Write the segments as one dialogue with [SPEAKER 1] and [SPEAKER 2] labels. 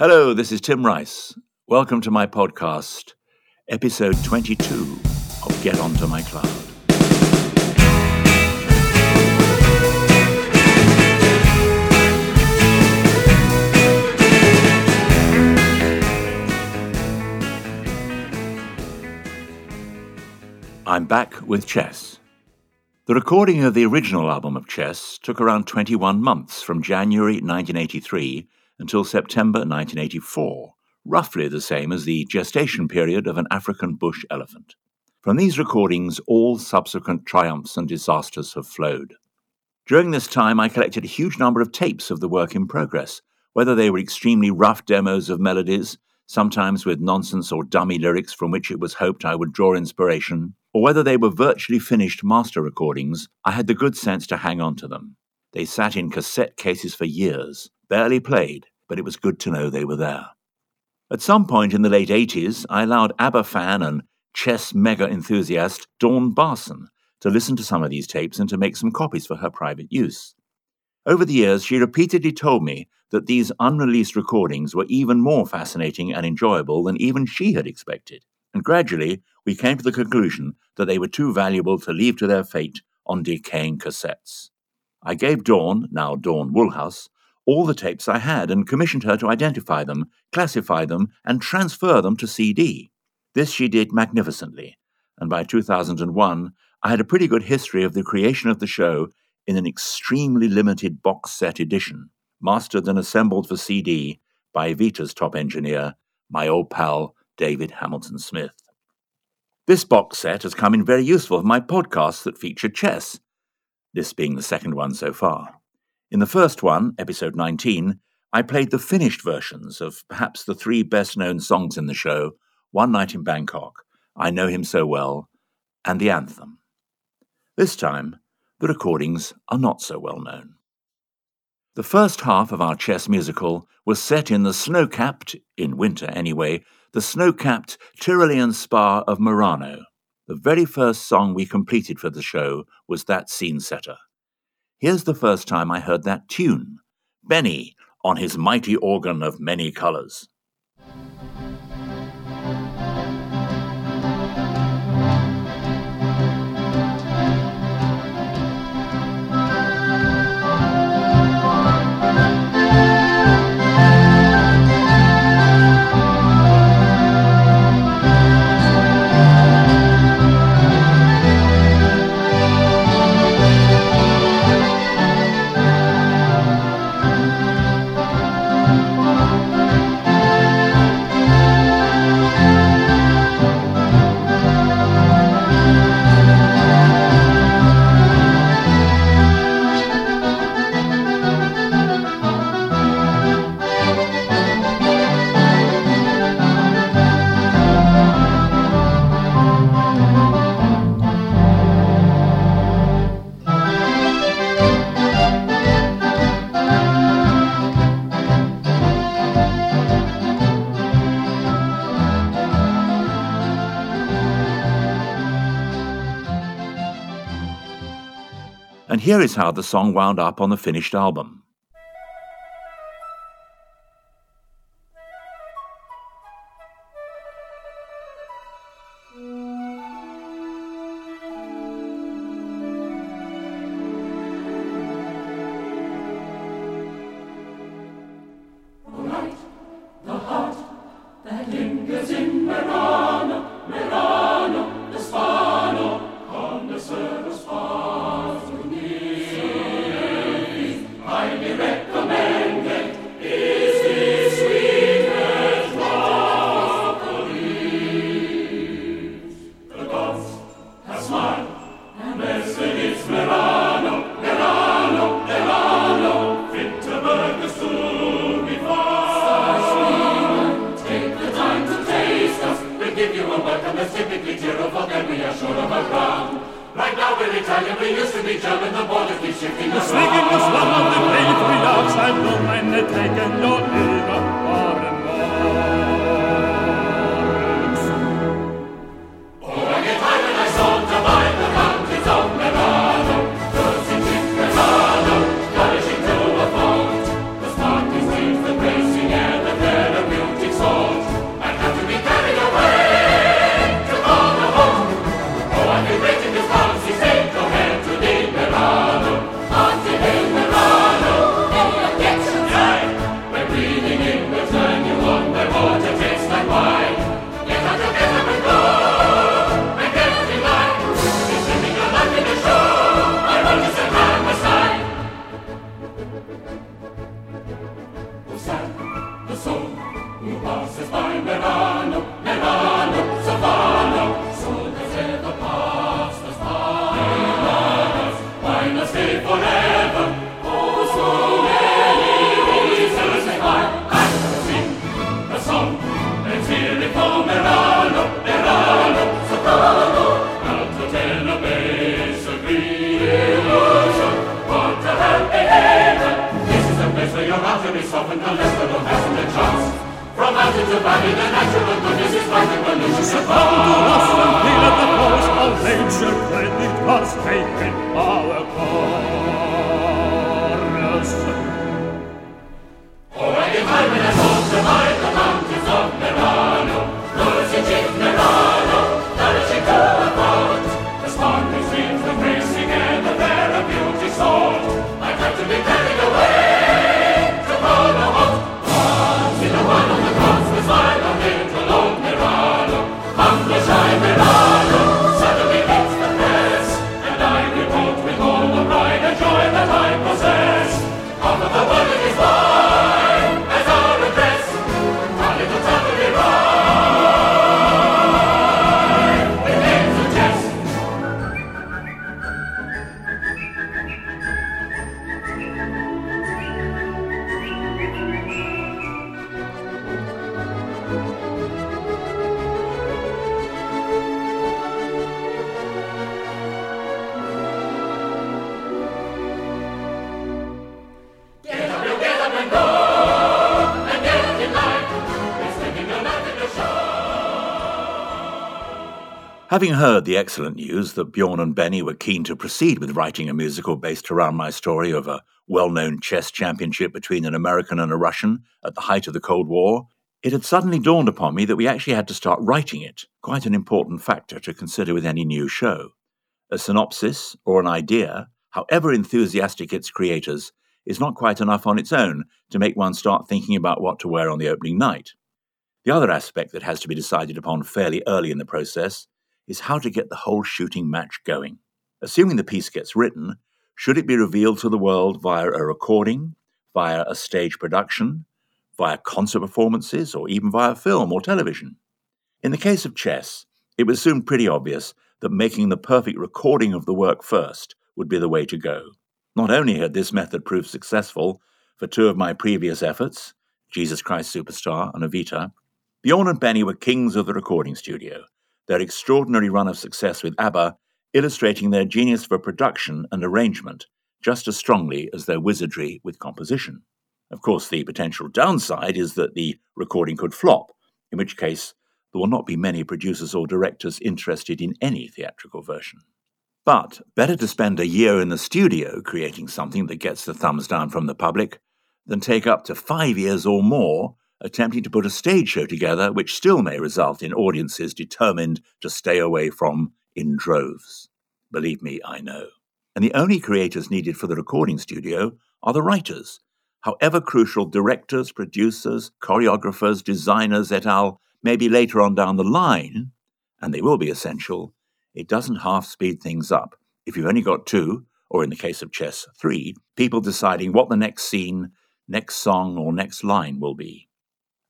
[SPEAKER 1] Hello, this is Tim Rice. Welcome to my podcast, episode 22 of Get Onto My Cloud. I'm back with Chess. The recording of the original album of Chess took around 21 months from January 1983 until September 1984, roughly the same as the gestation period of an African bush elephant. From these recordings, all subsequent triumphs and disasters have flowed. During this time, I collected a huge number of tapes of the work in progress, whether they were extremely rough demos of melodies, sometimes with nonsense or dummy lyrics from which it was hoped I would draw inspiration, or whether they were virtually finished master recordings, I had the good sense to hang on to them. They sat in cassette cases for years, barely played, but it was good to know they were there. At some point in the late 80s, I allowed ABBA fan and chess mega enthusiast Dawn Barson to listen to some of these tapes and to make some copies for her private use. Over the years, she repeatedly told me that these unreleased recordings were even more fascinating and enjoyable than even she had expected. And gradually, we came to the conclusion that they were too valuable to leave to their fate on decaying cassettes. I gave Dawn, now Dawn Woolhouse, all the tapes I had and commissioned her to identify them, classify them, and transfer them to CD. This she did magnificently, and by 2001, I had a pretty good history of the creation of the show in an extremely limited box set edition, mastered and assembled for CD by Vita's top engineer, my old pal David Hamilton Smith. This box set has come in very useful for my podcasts that feature chess, this being the second one so far. In the first one, episode 19, I played the finished versions of perhaps the three best known songs in the show One Night in Bangkok, I Know Him So Well, and the anthem. This time, the recordings are not so well known. The first half of our chess musical was set in the snow capped, in winter anyway, the snow capped Tyrolean spa of Merano. The very first song we completed for the show was that scene setter. Here's the first time I heard that tune Benny on his mighty organ of many colors. And here is how the song wound up on the finished album.
[SPEAKER 2] Singing the song of the patriarchs, I blow my net, I can go in.
[SPEAKER 1] Having heard the excellent news that Bjorn and Benny were keen to proceed with writing a musical based around my story of a well known chess championship between an American and a Russian at the height of the Cold War, it had suddenly dawned upon me that we actually had to start writing it, quite an important factor to consider with any new show. A synopsis or an idea, however enthusiastic its creators, is not quite enough on its own to make one start thinking about what to wear on the opening night. The other aspect that has to be decided upon fairly early in the process is how to get the whole shooting match going. Assuming the piece gets written, should it be revealed to the world via a recording, via a stage production, via concert performances, or even via film or television? In the case of chess, it was soon pretty obvious that making the perfect recording of the work first would be the way to go. Not only had this method proved successful for two of my previous efforts, Jesus Christ Superstar and Evita, Bjorn and Benny were kings of the recording studio, their extraordinary run of success with ABBA illustrating their genius for production and arrangement just as strongly as their wizardry with composition. Of course, the potential downside is that the recording could flop, in which case there will not be many producers or directors interested in any theatrical version. But better to spend a year in the studio creating something that gets the thumbs down from the public than take up to five years or more attempting to put a stage show together which still may result in audiences determined to stay away from in droves. Believe me, I know. And the only creators needed for the recording studio are the writers. However crucial directors, producers, choreographers, designers, et al. may be later on down the line, and they will be essential, it doesn't half speed things up if you've only got two, or in the case of chess, three, people deciding what the next scene, next song, or next line will be.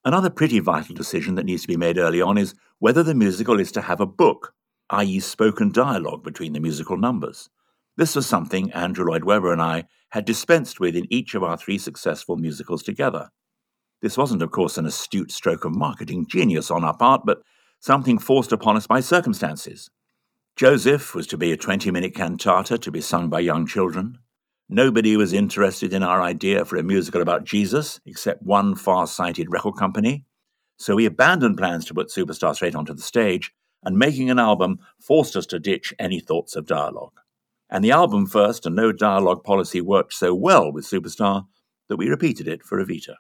[SPEAKER 1] Another pretty vital decision that needs to be made early on is whether the musical is to have a book, i.e., spoken dialogue between the musical numbers. This was something Andrew Lloyd Webber and I had dispensed with in each of our three successful musicals together. This wasn't, of course, an astute stroke of marketing genius on our part, but something forced upon us by circumstances. Joseph was to be a 20 minute cantata to be sung by young children. Nobody was interested in our idea for a musical about Jesus except one far sighted record company. So we abandoned plans to put Superstar straight onto the stage, and making an album forced us to ditch any thoughts of dialogue. And the album first and no dialogue policy worked so well with Superstar that we repeated it for Evita.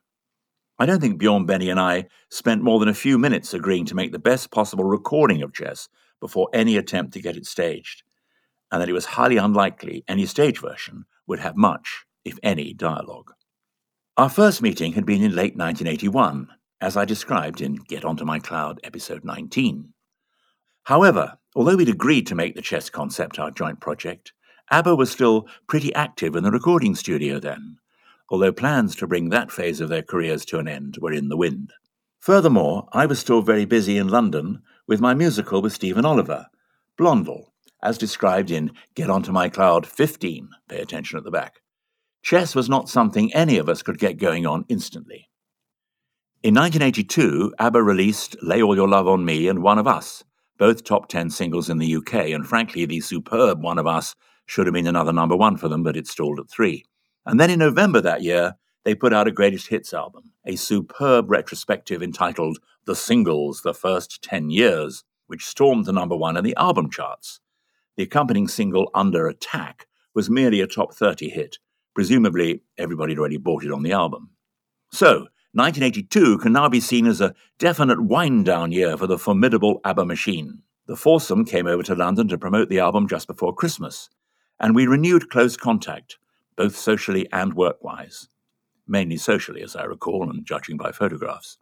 [SPEAKER 1] I don't think Bjorn Benny and I spent more than a few minutes agreeing to make the best possible recording of Chess before any attempt to get it staged, and that it was highly unlikely any stage version would have much, if any, dialogue. Our first meeting had been in late 1981, as I described in Get Onto My Cloud, episode 19. However, although we'd agreed to make the chess concept our joint project, ABBA was still pretty active in the recording studio then, although plans to bring that phase of their careers to an end were in the wind. Furthermore, I was still very busy in London with my musical with Stephen Oliver, Blondel, as described in Get Onto My Cloud 15. Pay attention at the back. Chess was not something any of us could get going on instantly. In 1982, ABBA released Lay All Your Love on Me and One of Us, both top 10 singles in the UK, and frankly, the superb One of Us should have been another number one for them, but it stalled at three. And then in November that year, they put out a greatest hits album, a superb retrospective entitled The Singles, The First 10 Years, which stormed the number one in the album charts. The accompanying single, Under Attack, was merely a top 30 hit. Presumably, everybody had already bought it on the album. So, 1982 can now be seen as a definite wind down year for the formidable ABBA machine. The foursome came over to London to promote the album just before Christmas, and we renewed close contact, both socially and work wise. Mainly socially, as I recall, and judging by photographs.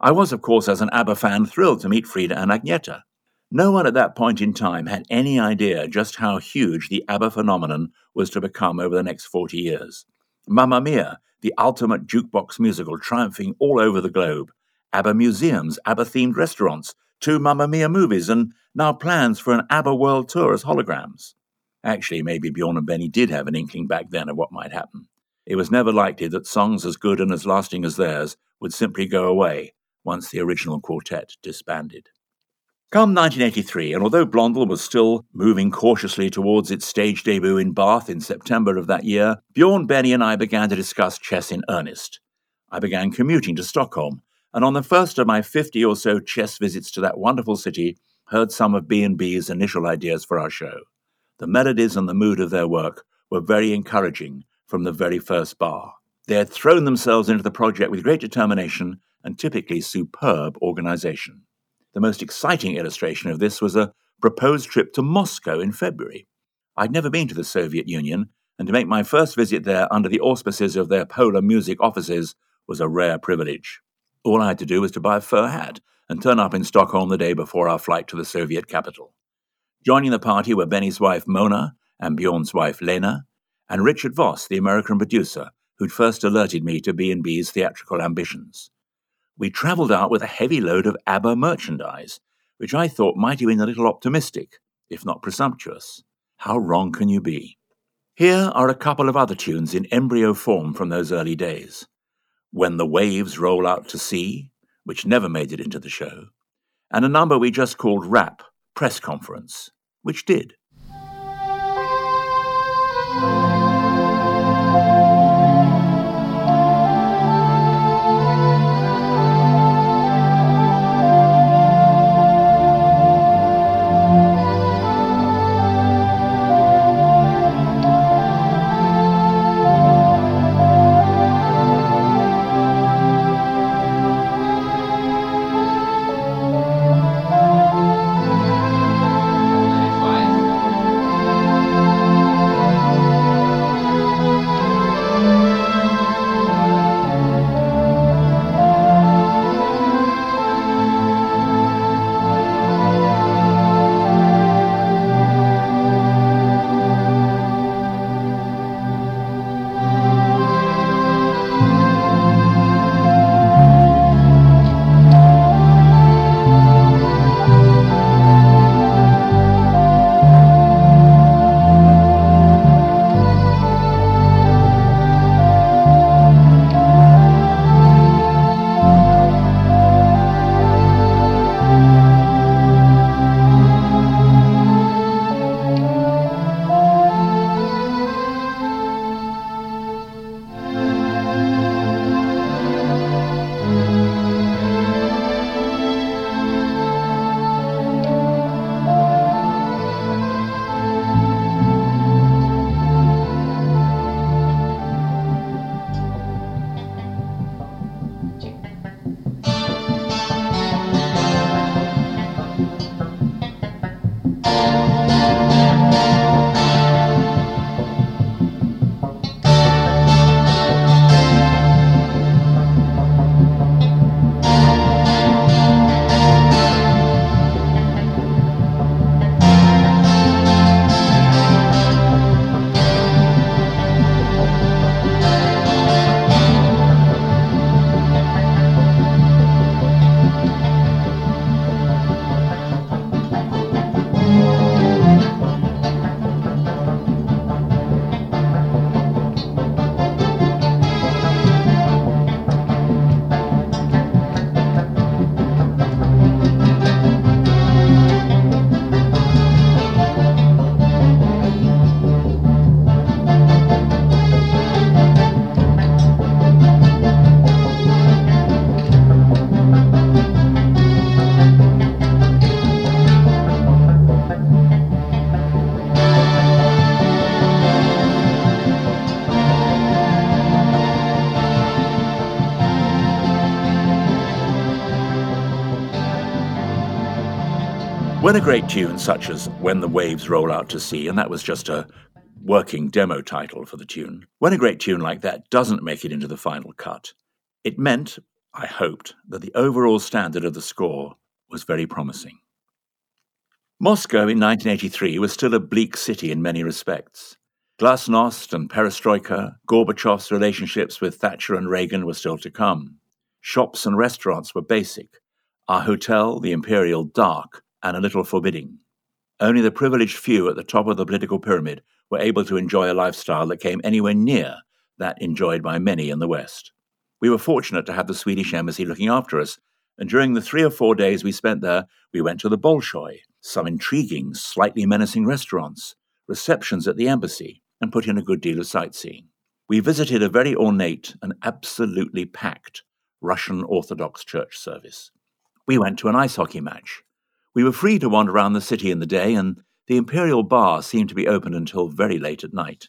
[SPEAKER 1] I was, of course, as an ABBA fan, thrilled to meet Frida and Agneta. No one at that point in time had any idea just how huge the ABBA phenomenon was to become over the next 40 years. Mamma Mia, the ultimate jukebox musical triumphing all over the globe, ABBA museums, ABBA themed restaurants, two Mamma Mia movies, and now plans for an ABBA world tour as holograms. Actually, maybe Bjorn and Benny did have an inkling back then of what might happen. It was never likely that songs as good and as lasting as theirs would simply go away once the original quartet disbanded. Come 1983, and although Blondel was still moving cautiously towards its stage debut in Bath in September of that year, Bjorn, Benny, and I began to discuss chess in earnest. I began commuting to Stockholm, and on the first of my 50 or so chess visits to that wonderful city, heard some of B&B's initial ideas for our show. The melodies and the mood of their work were very encouraging from the very first bar. They had thrown themselves into the project with great determination and typically superb organization. The most exciting illustration of this was a proposed trip to Moscow in February. I'd never been to the Soviet Union, and to make my first visit there under the auspices of their Polar music offices was a rare privilege. All I had to do was to buy a fur hat and turn up in Stockholm the day before our flight to the Soviet capital. Joining the party were Benny's wife Mona and Bjorn's wife Lena, and Richard Vos, the American producer, who'd first alerted me to B&B's theatrical ambitions we travelled out with a heavy load of ABBA merchandise, which I thought might have been a little optimistic, if not presumptuous. How wrong can you be? Here are a couple of other tunes in embryo form from those early days. When the Waves Roll Out to Sea, which never made it into the show, and a number we just called Rap, Press Conference, which did. Great tune such as When the Waves Roll Out to Sea, and that was just a working demo title for the tune, when a great tune like that doesn't make it into the final cut, it meant, I hoped, that the overall standard of the score was very promising. Moscow in 1983 was still a bleak city in many respects. Glasnost and perestroika, Gorbachev's relationships with Thatcher and Reagan were still to come. Shops and restaurants were basic. Our hotel, the Imperial, dark and a little forbidding. Only the privileged few at the top of the political pyramid were able to enjoy a lifestyle that came anywhere near that enjoyed by many in the West. We were fortunate to have the Swedish embassy looking after us, and during the three or four days we spent there, we went to the Bolshoi, some intriguing, slightly menacing restaurants, receptions at the embassy, and put in a good deal of sightseeing. We visited a very ornate and absolutely packed Russian Orthodox church service. We went to an ice hockey match. We were free to wander around the city in the day, and the Imperial Bar seemed to be open until very late at night.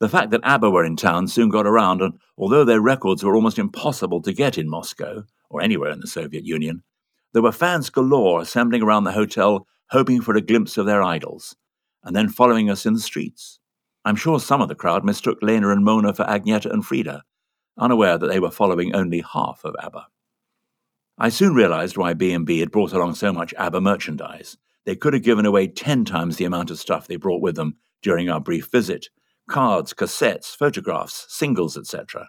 [SPEAKER 1] The fact that ABBA were in town soon got around, and although their records were almost impossible to get in Moscow, or anywhere in the Soviet Union, there were fans galore assembling around the hotel hoping for a glimpse of their idols, and then following us in the streets. I'm sure some of the crowd mistook Lena and Mona for Agneta and Frida, unaware that they were following only half of ABBA. I soon realized why B&B had brought along so much ABBA merchandise. They could have given away ten times the amount of stuff they brought with them during our brief visit cards, cassettes, photographs, singles, etc.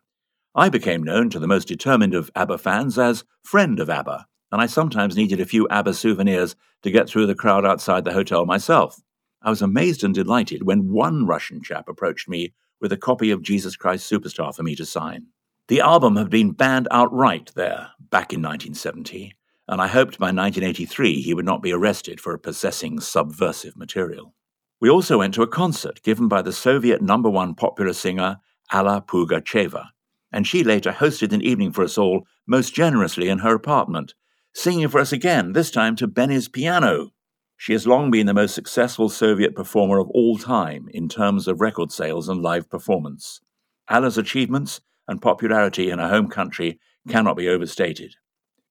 [SPEAKER 1] I became known to the most determined of ABBA fans as Friend of ABBA, and I sometimes needed a few ABBA souvenirs to get through the crowd outside the hotel myself. I was amazed and delighted when one Russian chap approached me with a copy of Jesus Christ Superstar for me to sign. The album had been banned outright there back in 1970, and I hoped by 1983 he would not be arrested for possessing subversive material. We also went to a concert given by the Soviet number one popular singer Alla Pugacheva, and she later hosted an evening for us all most generously in her apartment, singing for us again, this time to Benny's piano. She has long been the most successful Soviet performer of all time in terms of record sales and live performance. Alla's achievements and popularity in her home country cannot be overstated.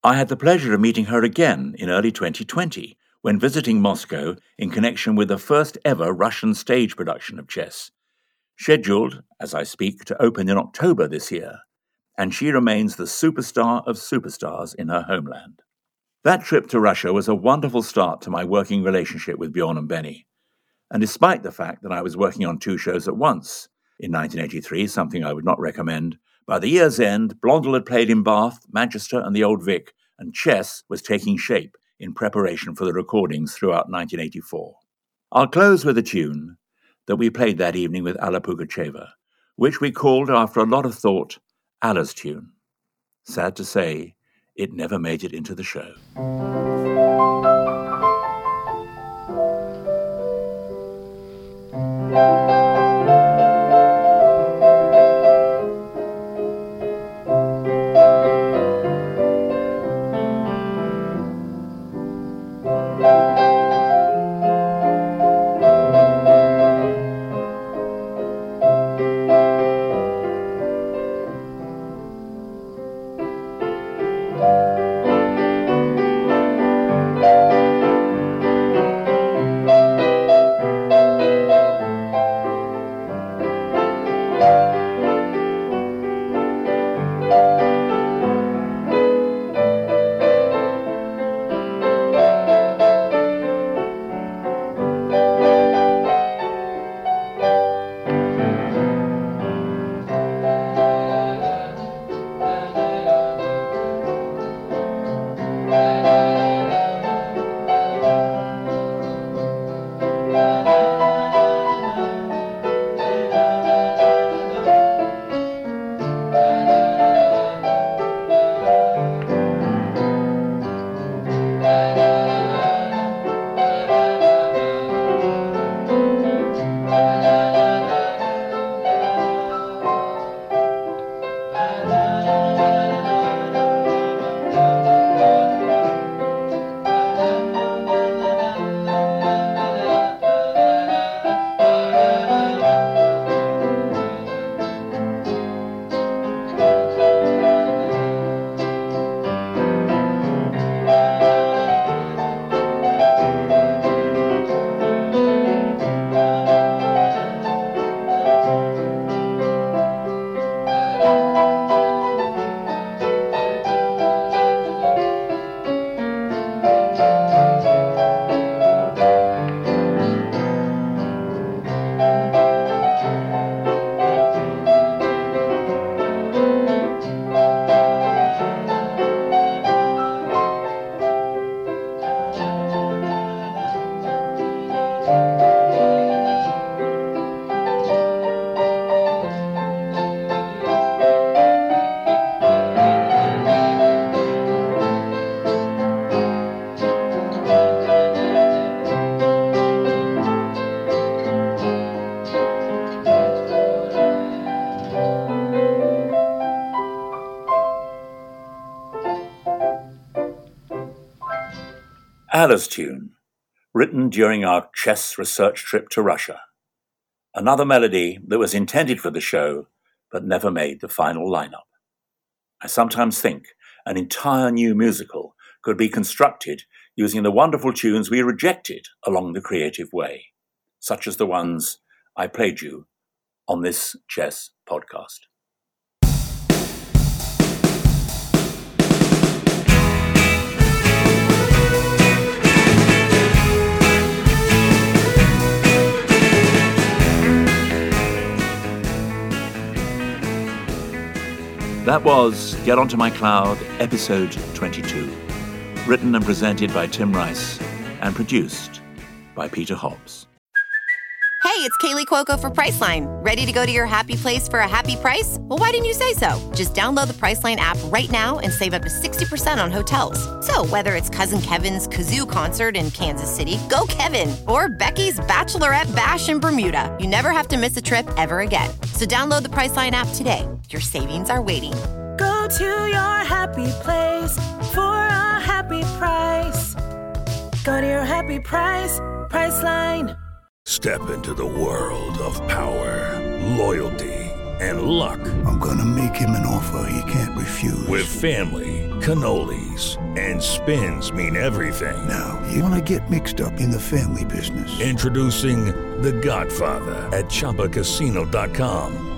[SPEAKER 1] I had the pleasure of meeting her again in early 2020 when visiting Moscow in connection with the first ever Russian stage production of chess, scheduled, as I speak, to open in October this year, and she remains the superstar of superstars in her homeland. That trip to Russia was a wonderful start to my working relationship with Bjorn and Benny. And despite the fact that I was working on two shows at once, in 1983, something I would not recommend. By the year's end, Blondel had played in Bath, Manchester, and the Old Vic, and chess was taking shape in preparation for the recordings throughout 1984. I'll close with a tune that we played that evening with Alla Pugacheva, which we called, after a lot of thought, Alla's tune. Sad to say, it never made it into the show. Alla's tune, written during our chess research trip to Russia. Another melody that was intended for the show but never made the final lineup. I sometimes think an entire new musical could be constructed using the wonderful tunes we rejected along the creative way, such as the ones I played you on this chess podcast. That was Get Onto My Cloud, episode 22, written and presented by Tim Rice and produced by Peter Hobbs.
[SPEAKER 3] Hey, it's Kaley Cuoco for Priceline. Ready to go to your happy place for a happy price? Well, why didn't you say so? Just download the Priceline app right now and save up to 60% on hotels. So, whether it's Cousin Kevin's Kazoo concert in Kansas City, go Kevin, or Becky's Bachelorette Bash in Bermuda, you never have to miss a trip ever again. So, download the Priceline app today. Your savings are waiting.
[SPEAKER 4] Go to your happy place for a happy price. Go to your happy price, Priceline.
[SPEAKER 5] Step into the world of power, loyalty, and luck.
[SPEAKER 6] I'm gonna make him an offer he can't refuse.
[SPEAKER 5] With family, cannolis, and spins mean everything.
[SPEAKER 6] Now, you wanna get mixed up in the family business.
[SPEAKER 5] Introducing The Godfather at ChumbaCasino.com.